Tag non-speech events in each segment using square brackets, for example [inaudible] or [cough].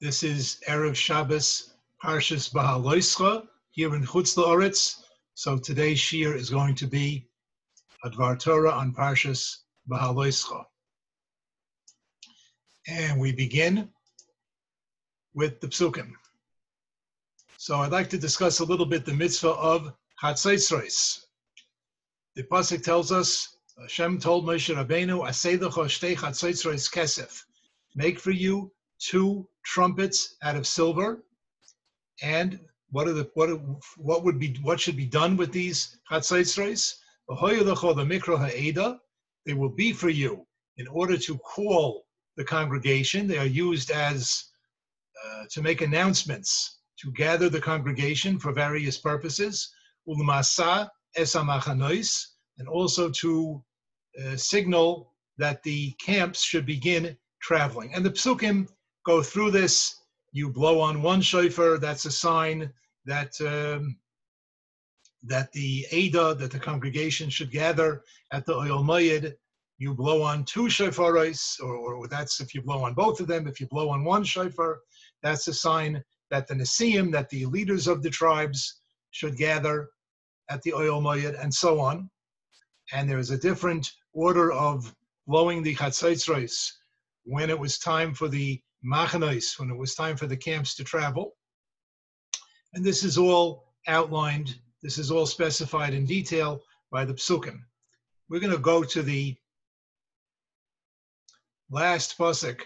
this is Erev Shabbos Parshas Bahaloischa here in Chutz La'oretz. So today's shir is going to be Advar Torah on Parshas Bahaloischa. And we begin with the psukim. So I'd like to discuss a little bit the mitzvah of Chatzaitzreis. The pasuk tells us, Hashem told Moshe Rabbeinu, "Aseidecha shtei Chatzaitzreis kesef." Make for you two trumpets out of silver. And what are the what what would be what should be done with these chatzaitzreis? They will be for you in order to call the congregation. They are used as uh, to make announcements to gather the congregation for various purposes. Ulmasa esamachanois, and also to uh, signal that the camps should begin traveling. And the psukim go through this. You blow on one shofar, that's a sign that um, that the Ada, that the congregation should gather at the Oil Mayid. You blow on two shofaros, or, or that's if you blow on both of them. If you blow on one shofar, that's a sign that the Nasiim, that the leaders of the tribes should gather at the Oil Mayid, and so on. And there is a different order of blowing the Chatzaitzreis when it was time for the machanais, when it was time for the camps to travel. And this is all outlined, this is all specified in detail by the psukim. We're going to go to the last pasuk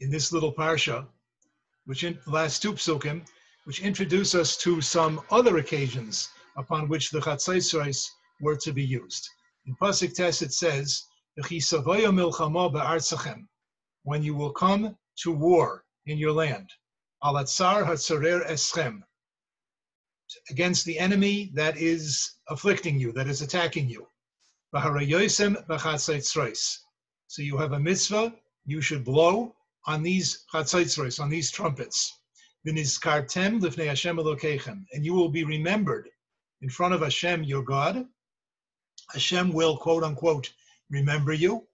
in this little parsha, which in the last two psukim, which introduce us to some other occasions upon which the chatzaitzrais were to be used. In pasuk tes it says, when you will come to war in your land. Alatzar hatzarer eschem. Against the enemy that is afflicting you, that is attacking you. So you have a mitzvah, you should blow on these chatzaitzros, on these trumpets. And you will be remembered in front of Hashem, your God. Hashem will, quote unquote, remember you.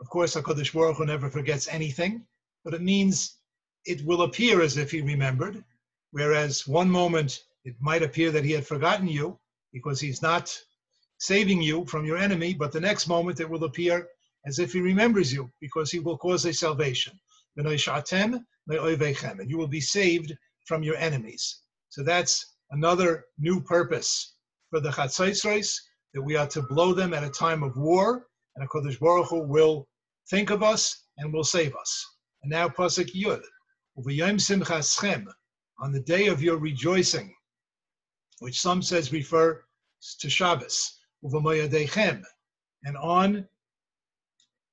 Of course, HaKadosh Baruch Hu never forgets anything, but it means it will appear as if he remembered, whereas one moment it might appear that he had forgotten you because he's not saving you from your enemy, but the next moment it will appear as if he remembers you because he will cause a salvation. And you will be saved from your enemies. So that's another new purpose for the Chatzaitzreis, that we are to blow them at a time of war and HaKadosh Baruch Hu will think of us and will save us. And now Pasuk Yud, on the day of your rejoicing, which some says refer to Shabbos, and on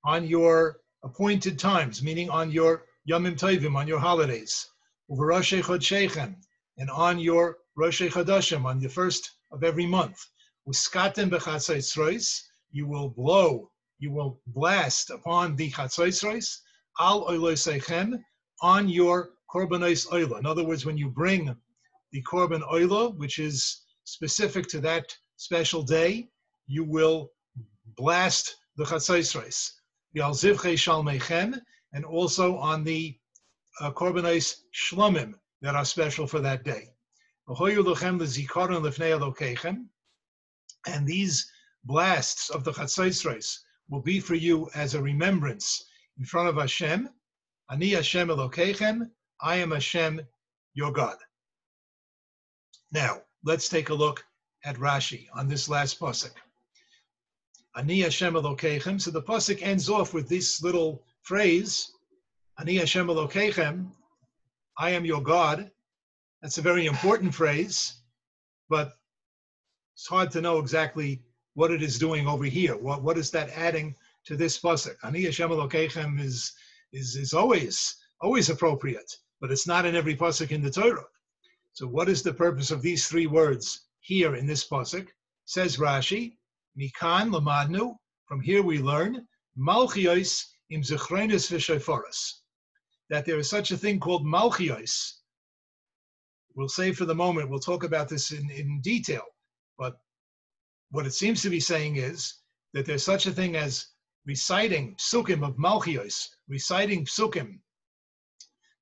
on your appointed times, meaning on your Yomim Tovim, on your holidays, and on your Rosh on the first of every month, you will blow you will blast upon the chatzaitzreis al oiloseichem on your korbanos oila. In other words, when you bring the korban oila, which is specific to that special day, you will blast the chatzaitzreis. Yal zivche shalmechem, and also on the uh, korbanos shlomim that are special for that day. And these blasts of the chatzaitzreis will be for you as a remembrance in front of Hashem. Ani Hashem Elokeichem, I am Hashem, your God. Now, let's take a look at Rashi on this last pasuk. Ani Hashem Elokeichem. So the pasuk ends off with this little phrase, Ani Hashem Elokeichem, I am your God. That's a very important phrase, but it's hard to know exactly what it is doing over here. What, what is that adding to this pasuk? Ani Hashem Elokeichem is, is, is always always appropriate, but it's not in every pasuk in the Torah. So, what is the purpose of these three words here in this pasuk? Says Rashi, Mikan lamadnu. From here we learn Malchios im zechrenis v'shoforos. That there is such a thing called Malchios. We'll say for the moment, we'll talk about this in, in detail, but what it seems to be saying is that there's such a thing as reciting psukim of Malchios, reciting psukim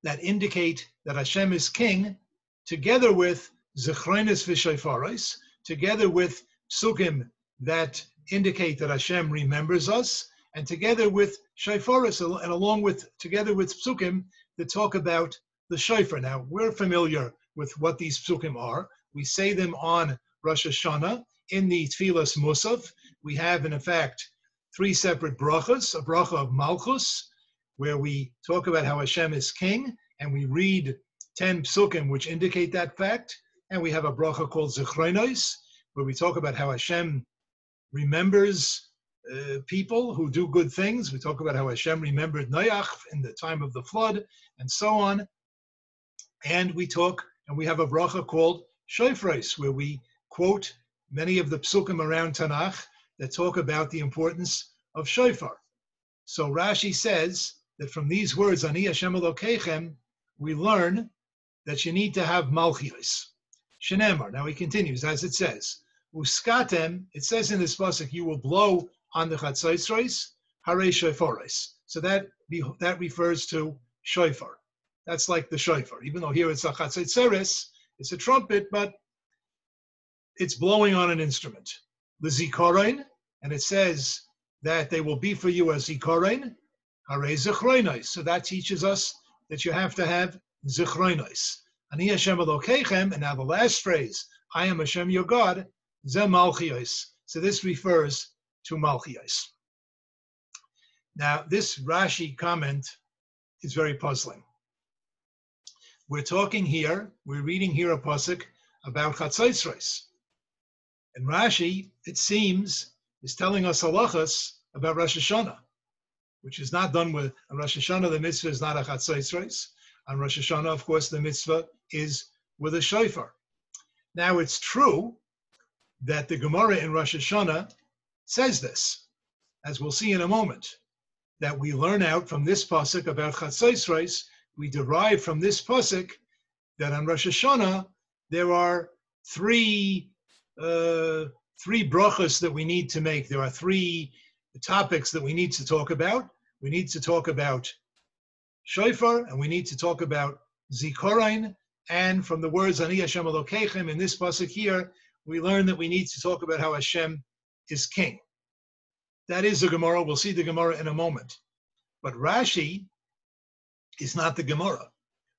that indicate that Hashem is king, together with Zechrenis v'Shayfaris, together with psukim that indicate that Hashem remembers us, and together with Shayfaris, and along with together with psukim that talk about the shofar. Now we're familiar with what these psukim are. We say them on Rosh Hashanah in the Tfilas Musaf. We have, in effect, three separate brachas: a bracha of Malchus, where we talk about how Hashem is king, and we read ten psukim which indicate that fact, and we have a bracha called Zechronos, where we talk about how Hashem remembers uh, people who do good things. We talk about how Hashem remembered Noach in the time of the flood, and so on. And we talk, and we have a bracha called Shofres, where we quote many of the psukim around Tanakh that talk about the importance of shofar. So Rashi says that from these words, Ani Hashem Elokechem, we learn that you need to have malchios. Shenemar. Now he continues, as it says, Uskatem, it says in this pasuk, you will blow on the chatzaitzreis, hare shofores. So that that refers to shofar. That's like the shofar. Even though here it's a chatzaitzreis, it's a trumpet, but it's blowing on an instrument. The zikorain, and it says that they will be for you as zikorain, hare zechroinos. So that teaches us that you have to have zechroinos. Ani Hashem Elokechem, and now the last phrase, I am Hashem your God, Ze Malchios. So this refers to Malchios. Now, this Rashi comment is very puzzling. We're talking here, we're reading here a pasuk about Chatzaitzres. And Rashi, it seems, is telling us halachas about Rosh Hashanah, which is not done with on Rosh Hashanah. The mitzvah is not a Chatzaitzres. On Rosh Hashanah, of course, the mitzvah is with a shofar. Now, it's true that the Gemara in Rosh Hashanah says this, as we'll see in a moment, that we learn out from this pasuk about Chatzos we derive from this pasuk that on Rosh Hashanah there are three uh, three brachas that we need to make. There are three topics that we need to talk about. We need to talk about shofar, and we need to talk about zikorain. And from the words Ani Hashem Elokechem in this pasuk here, we learn that we need to talk about how Hashem is king. That is the Gemara. We'll see the Gemara in a moment. But Rashi is not the Gemara.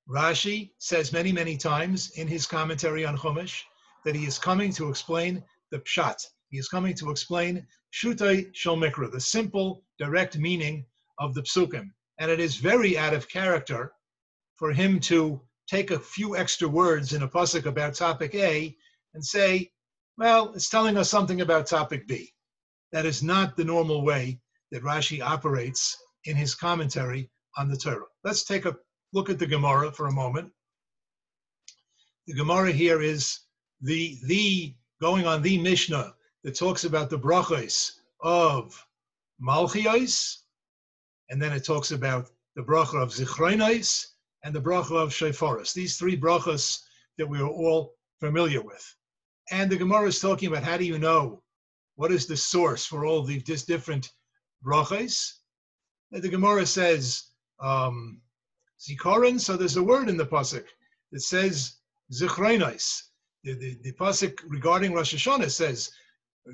Rashi says many, many times in his commentary on Chumash that he is coming to explain the Pshat. He is coming to explain Shutai Shel Mikra, the simple, direct meaning of the Psukim. And it is very out of character for him to take a few extra words in a pasuk about topic A and say, well, it's telling us something about topic B. That is not the normal way that Rashi operates in his commentary on the Torah. Let's take a look at the Gemara for a moment. The Gemara here is the the going on the Mishnah that talks about the brachos of Malchios, and then it talks about the bracha of Zichronos and the bracha of Sheforos. These three brachas that we are all familiar with. And the Gemara is talking about how do you know what is the source for all these different brachas? The Gemara says um, zikaron. So there's a word in the pasuk that says zichronos. The, the, the pasuk regarding Rosh Hashanah says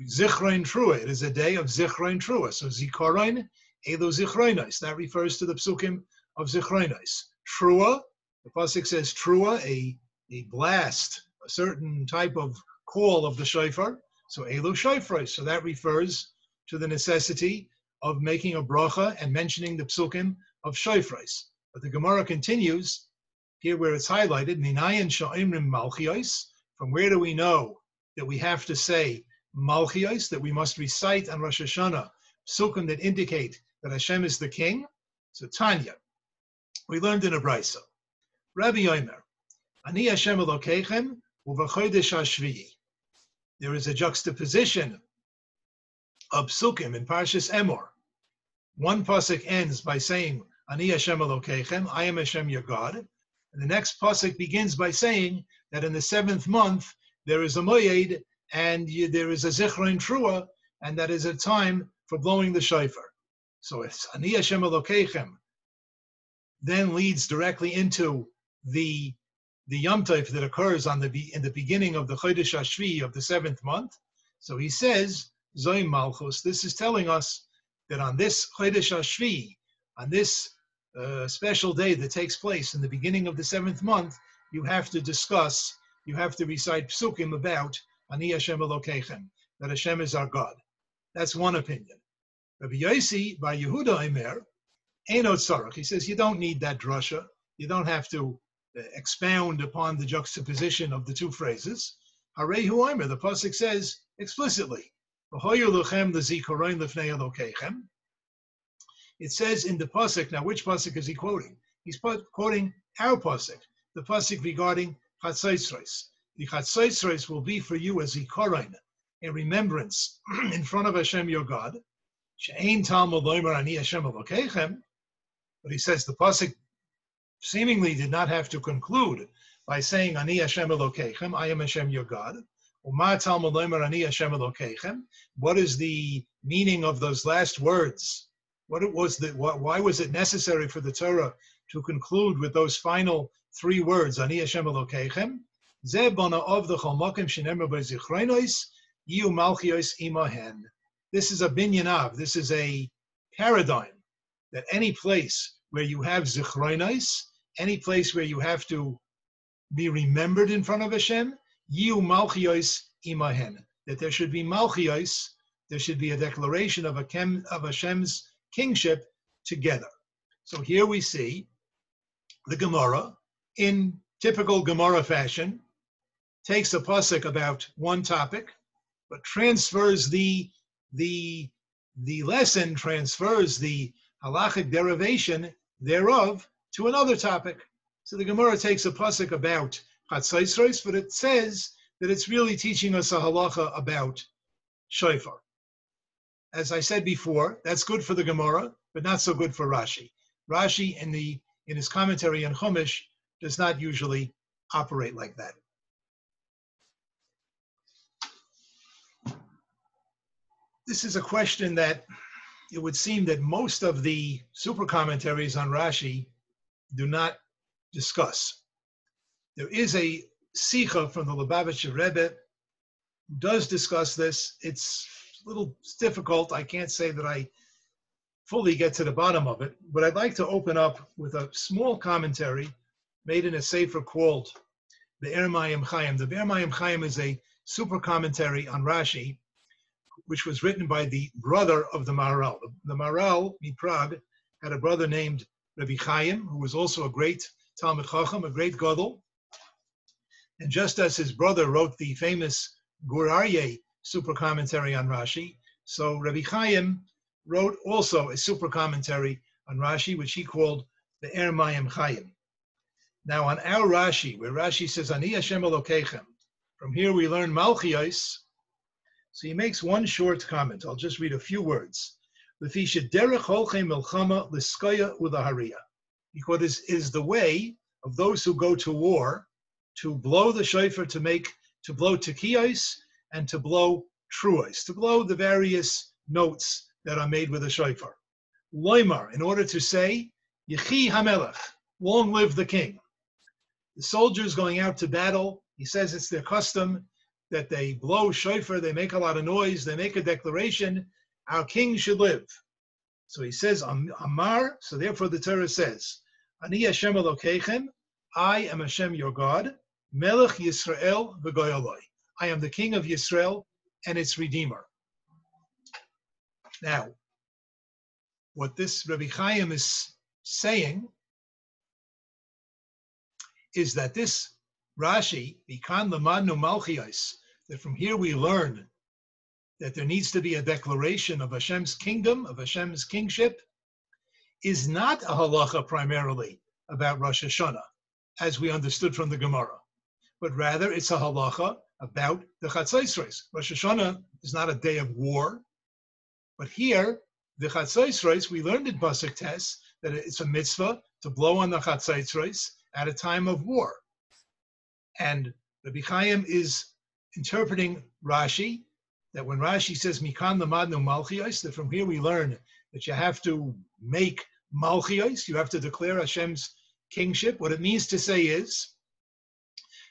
zichron trua. It is a day of zichron trua. So zikaron elo zichronos. That refers to the psukim of zichronos. Trua. The pasuk says trua, a a blast, a certain type of call of the shofar. So elu shofar. So that refers to the necessity of making a bracha and mentioning the psukim of shofars. But the Gemara continues here where it's highlighted, Minayan sha'imrim malchios. From where do we know that we have to say malchios, that we must recite on Rosh Hashanah psukim that indicate that Hashem is the king? So Tanya, We learned in a brisa. Rabbi Yomer, Ani Hashem Elokeichem uvachodesh hashviyi. There is a juxtaposition of psukim in Parshas Emor. One pasuk ends by saying, Ani Hashem Elokeichem, I am Hashem your God. And the next pasuk begins by saying that in the seventh month there is a moyed and you, there is a zichron trua, and that is a time for blowing the shofar. So if Ani Hashem Elokeichem then leads directly into the the Yom Tov that occurs on the in the beginning of the Chodesh Hashvi of the seventh month. So he says, Zoim Malchus, this is telling us that on this Chodesh Hashvi, on this uh, special day that takes place in the beginning of the seventh month, you have to discuss, you have to recite psukim about Ani Hashem Elokeichem, that Hashem is our God. That's one opinion. Rabbi Yossi by Yehuda Emer, Einot Sarach, he says you don't need that drasha, you don't have to uh, expound upon the juxtaposition of the two phrases. Harehu Omer, the pasuk says explicitly, it says in the pasuk. Now, which pasuk is he quoting? He's quoting our pasuk, the pasuk regarding Chatzaitzreis. The Chatzaitzreis will be for you as zikaron, a remembrance [clears throat] in front of Hashem your God. She'ein talmud loimer ani Hashem But he says the pasuk seemingly did not have to conclude by saying, Ani Hashem Elokeichem, I am Hashem your God. What is the meaning of those last words? What it was that? Why was it necessary for the Torah to conclude with those final three words? Ani Hashem Elokeichem. Zebana of the Cholmokim Shenemer Bezichreinois Yiu Malchios Imahen. This is a binyanav. This is a paradigm that any place where you have zichroinais, any place where you have to be remembered in front of Hashem, yiu malchios imahen, that there should be malchios, there should be a declaration of, a kem, of Hashem's kingship together. So here we see the Gemara, in typical Gemara fashion, takes a pasuk about one topic, but transfers the the the lesson transfers the halachic derivation thereof to another topic. So the Gemara takes a pasuk about Chatzaitzreis, but it says that it's really teaching us a halacha about shofar. As I said before, that's good for the Gemara, but not so good for Rashi. Rashi, in the in his commentary on Chumash, does not usually operate like that. This is a question that it would seem that most of the super commentaries on Rashi do not discuss. There is a Sikha from the Lubavitcher Rebbe who does discuss this. It's a little difficult. I can't say that I fully get to the bottom of it, but I'd like to open up with a small commentary made in a sefer called the Ermayim Chaim. The Ermayim Chaim is a super commentary on Rashi, which was written by the brother of the Maharal. The Maharal, in Prague, had a brother named Rabbi Chaim, who was also a great Talmud Chacham, a great Gadol. And just as his brother wrote the famous Gur Aryeh super commentary on Rashi, so Rabbi Chaim wrote also a super commentary on Rashi, which he called the Er Mayim Chaim. Now on our Rashi, where Rashi says, Ani Hashem Elokeichem, from here we learn Malchios. So he makes one short comment. I'll just read a few words. Because it is the way of those who go to war to blow the shofar to make to blow tekiyos and to blow truos, to blow the various notes that are made with a shofar. Loimar, in order to say, Yechi Hamelech, long live the king. The soldiers going out to battle, he says it's their custom that they blow shofar, they make a lot of noise, they make a declaration, our king should live. So he says, Amar, so therefore the Torah says, Ani Hashem Elokeichem, I am Hashem your God, Melech Yisrael v'goyaloi. I am the king of Yisrael and its redeemer. Now, what this Rabbi Chaim is saying is that this Rashi, Bikan Lamanu Malchios, that from here we learn that there needs to be a declaration of Hashem's kingdom, of Hashem's kingship, is not a halacha primarily about Rosh Hashanah, as we understood from the Gemara, but rather it's a halacha about the Chatzos Rosh Hashanah is not a day of war, but here the Chatzos we learned in Pasuk Tes that it's a mitzvah to blow on the Chatzos at a time of war, and Rabbi Chaim is interpreting Rashi that when Rashi says Mikan Lamadnu Malchios, that from here we learn that you have to make Malchios, you have to declare Hashem's kingship. What it means to say is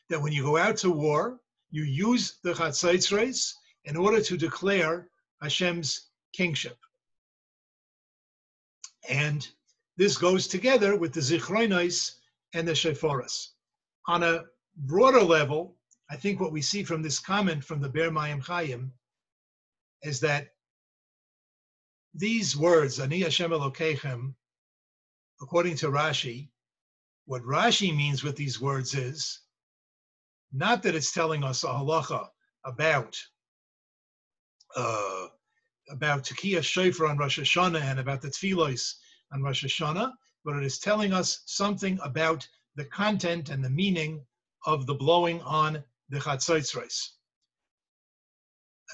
that when you go out to war, you use the Chatzaitzres in order to declare Hashem's kingship. And this goes together with the Zichroinais and the Sheforas. On a broader level, I think what we see from this comment from the Be'er Mayim Chaim is that these words, Ani Hashem Elokeichem, according to Rashi, what Rashi means with these words is not that it's telling us a halacha about uh, about Tekiah Shofar on Rosh Hashanah and about the Tfilos on Rosh Hashanah, but it is telling us something about the content and the meaning of the blowing on the Chatzaitzreis.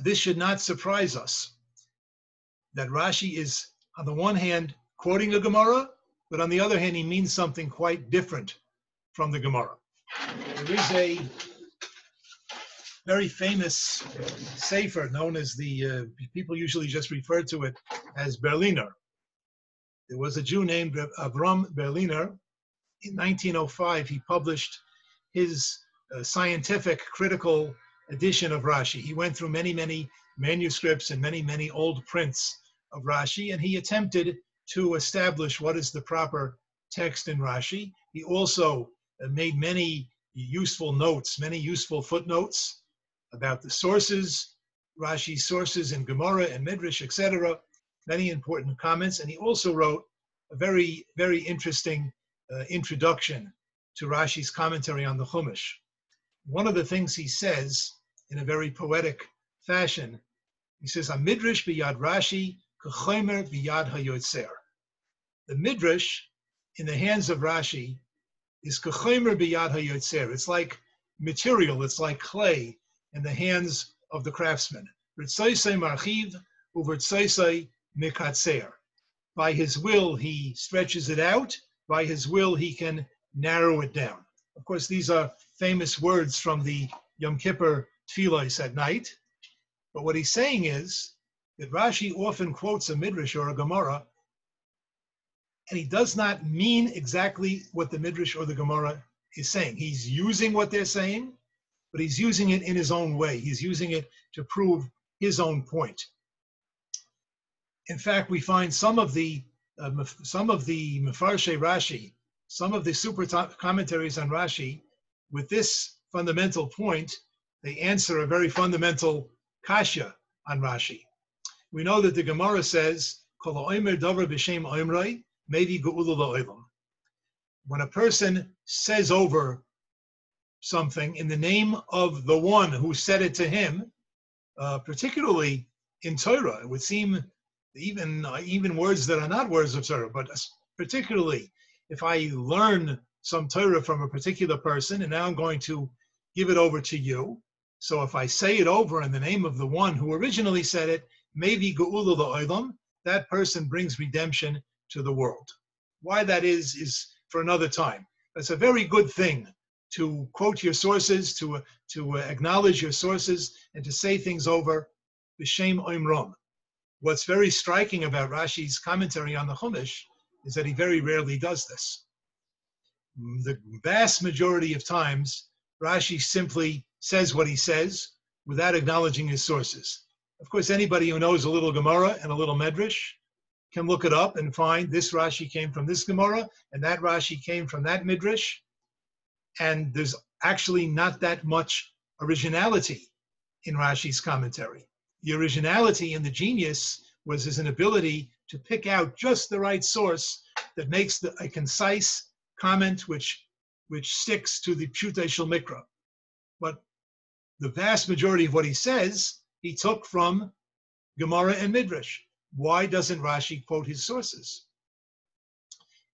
This should not surprise us that Rashi is, on the one hand, quoting a Gemara, but on the other hand, he means something quite different from the Gemara. There is a very famous sefer known as the, uh, people usually just refer to it as Berliner. There was a Jew named Avram Berliner. In 1905, he published his uh, scientific critical edition of Rashi. He went through many, many manuscripts and many, many old prints of Rashi, and he attempted to establish what is the proper text in Rashi. He also uh, made many useful notes, many useful footnotes about the sources, Rashi's sources in Gemara and Midrash, etc. Many important comments, and he also wrote a very, very interesting uh, introduction to Rashi's commentary on the Chumash. One of the things he says in a very poetic fashion, he says, "A midrash biyad Rashi, k'chomer biyad hayotzer." The midrash in the hands of Rashi is k'chomer biyad hayotzer. It's like material. It's like clay in the hands of the craftsman. marchiv mikatzer. By his will, he stretches it out. By his will, he can narrow it down. Of course, these are famous words from the Yom Kippur tefillos at night. But what he's saying is that Rashi often quotes a midrash or a Gemara, and he does not mean exactly what the midrash or the Gemara is saying. He's using what they're saying, but he's using it in his own way. He's using it to prove his own point. In fact, we find some of the uh, some of the Mefarshe Rashi, some of the super commentaries on Rashi, with this fundamental point, they answer a very fundamental kasha on Rashi. We know that the Gemara says, When a person says over something in the name of the one who said it to him, uh, particularly in Torah, it would seem even uh, even words that are not words of Torah, but particularly if I learn some Torah from a particular person, and now I'm going to give it over to you. So if I say it over in the name of the one who originally said it, maybe Geula Olam, that person brings redemption to the world. Why that is, is for another time. That's a very good thing to quote your sources, to, uh, to uh, acknowledge your sources, and to say things over b'shem oimrom. What's very striking about Rashi's commentary on the Chumash is that he very rarely does this. Mm, the vast majority of times, Rashi simply says what he says without acknowledging his sources. Of course, anybody who knows a little Gemara and a little Medrash can look it up and find this Rashi came from this Gemara and that Rashi came from that Midrash. And there's actually not that much originality in Rashi's commentary. The originality and the genius was his inability to pick out just the right source that makes the, a concise comment which which sticks to the Pshutei Shel Mikra. But the vast majority of what he says, he took from Gemara and Midrash. Why doesn't Rashi quote his sources?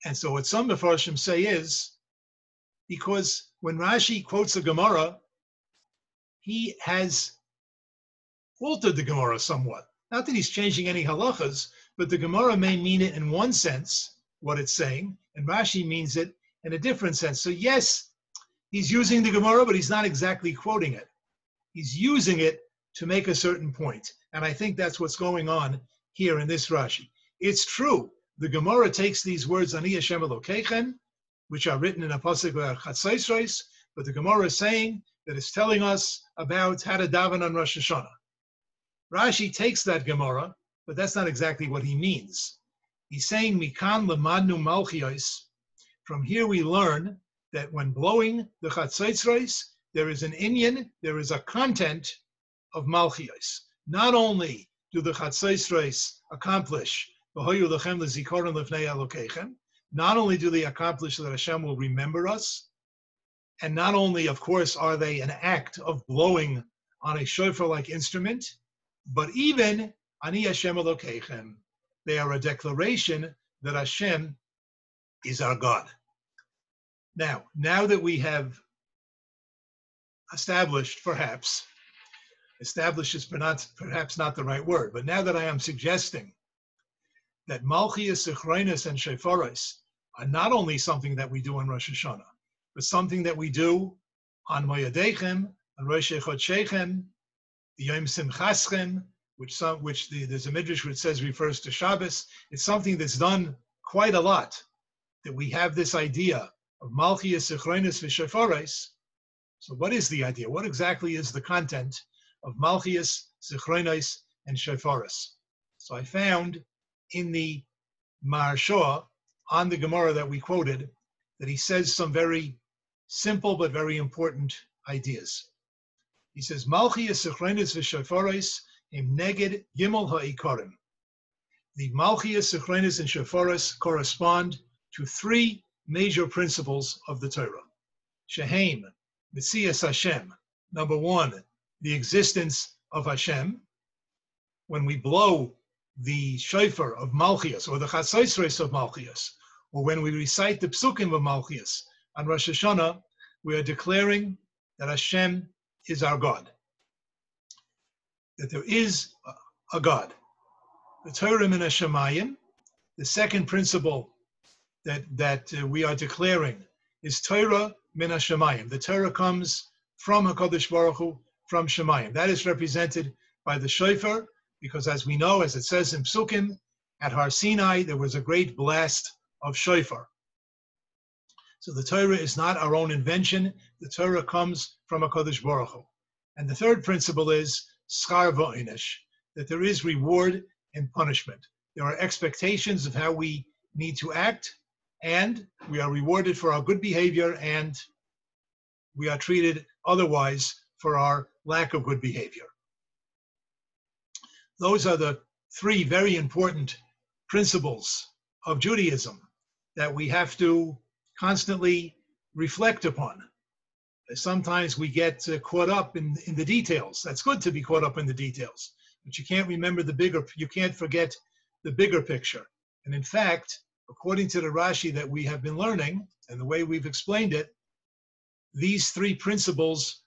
And so what some Mefarshim say is because when Rashi quotes the Gemara, he has altered the Gemara somewhat. Not that he's changing any halachas, but the Gemara may mean it in one sense, what it's saying, and Rashi means it in a different sense. So yes, he's using the Gemara, but he's not exactly quoting it. He's using it to make a certain point. And I think that's what's going on here in this Rashi. It's true. The Gemara takes these words, Ani Hashem which are written in a pasuk but the Gemara is saying that it's telling us about how to daven on Rosh Hashanah. Rashi takes that Gemara, but that's not exactly what he means. He's saying Mikan lemadnu malchios. From here we learn that when blowing the Chatzais there is an inyan, there is a content of malchios. Not only do the Chatzais accomplish not only do they accomplish that Hashem will remember us, and not only, of course, are they an act of blowing on a shofar-like instrument, but even Ani Hashem Elokeichem, they are a declaration that Hashem is our God. Now, now that we have established, perhaps, established is perhaps not the right word, but now that I am suggesting that Malchias, Sichronis, and Shefaris are not only something that we do on Rosh Hashanah, but something that we do on Moyadechem, on Rosh Chodshechem, the Yom Simchaschem, which some, which the, there's a midrash which says refers to Shabbos. It's something that's done quite a lot. That we have this idea of Malchias, Sichronis, Vishefaris. So, what is the idea? What exactly is the content of Malchias, Sichronis, and Shefaris? So, I found in the Maharsha on the Gemara that we quoted that he says some very simple but very important ideas. He says, Malchias Sechrenis v'Shafaris im neged gimel ha'ikarim. The Malchias Sechrenis and Shafaris correspond to three major principles of the Torah. Shehem, Mitzias Hashem. Number one, the existence of Hashem. When we blow the shofar of Malchias or the Chasaisres of Malchias, or when we recite the Psukim of Malchias on Rosh Hashanah, we are declaring that Hashem is our God, that there is a God. The Torah min Hashemayim, the second principle that, that uh, we are declaring is Torah min Hashemayim. The Torah comes from HaKadosh Baruch Hu, from Shemayim. That is represented by the shofar because as we know, as it says in Psukim, at Har Sinai, there was a great blast of shofar. So the Torah is not our own invention. The Torah comes from a Kodesh Baruch Hu. And the third principle is schar v'inish, that there is reward and punishment. There are expectations of how we need to act, and we are rewarded for our good behavior, and we are treated otherwise for our lack of good behavior. Those are the three very important principles of Judaism that we have to constantly reflect upon. Sometimes we get uh, caught up in, in the details. That's good to be caught up in the details, but you can't remember the bigger, you can't forget the bigger picture. And in fact, according to the Rashi that we have been learning and the way we've explained it, these three principles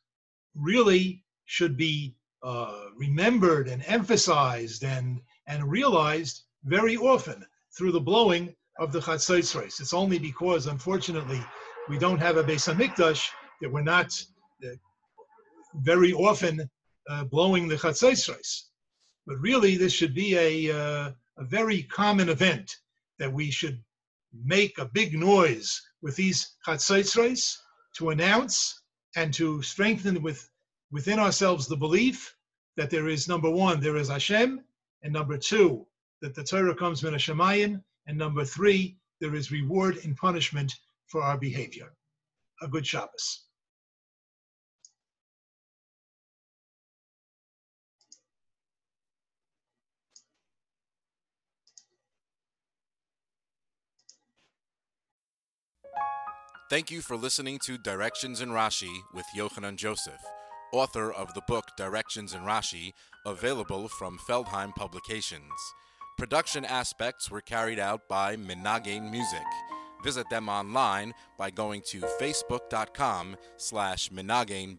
really should be uh, remembered and emphasized and, and realized very often through the blowing of the Chatzos race. It's only because, unfortunately, we don't have a Beis Hamikdash that we're not uh, very often uh, blowing the Chatzos But really, this should be a, uh, a very common event that we should make a big noise with these Chatzos to announce and to strengthen with within ourselves the belief that there is number one, there is Hashem, and number two, that the Torah comes min Hashemayim, and number three, there is reward and punishment for our behavior. A good Shabbos. Thank you for listening to Directions in Rashi with Yochanan Joseph author of the book Directions in Rashi, available from Feldheim Publications. Production aspects were carried out by Minagain Music. Visit them online by going to facebook.com slash Minagain.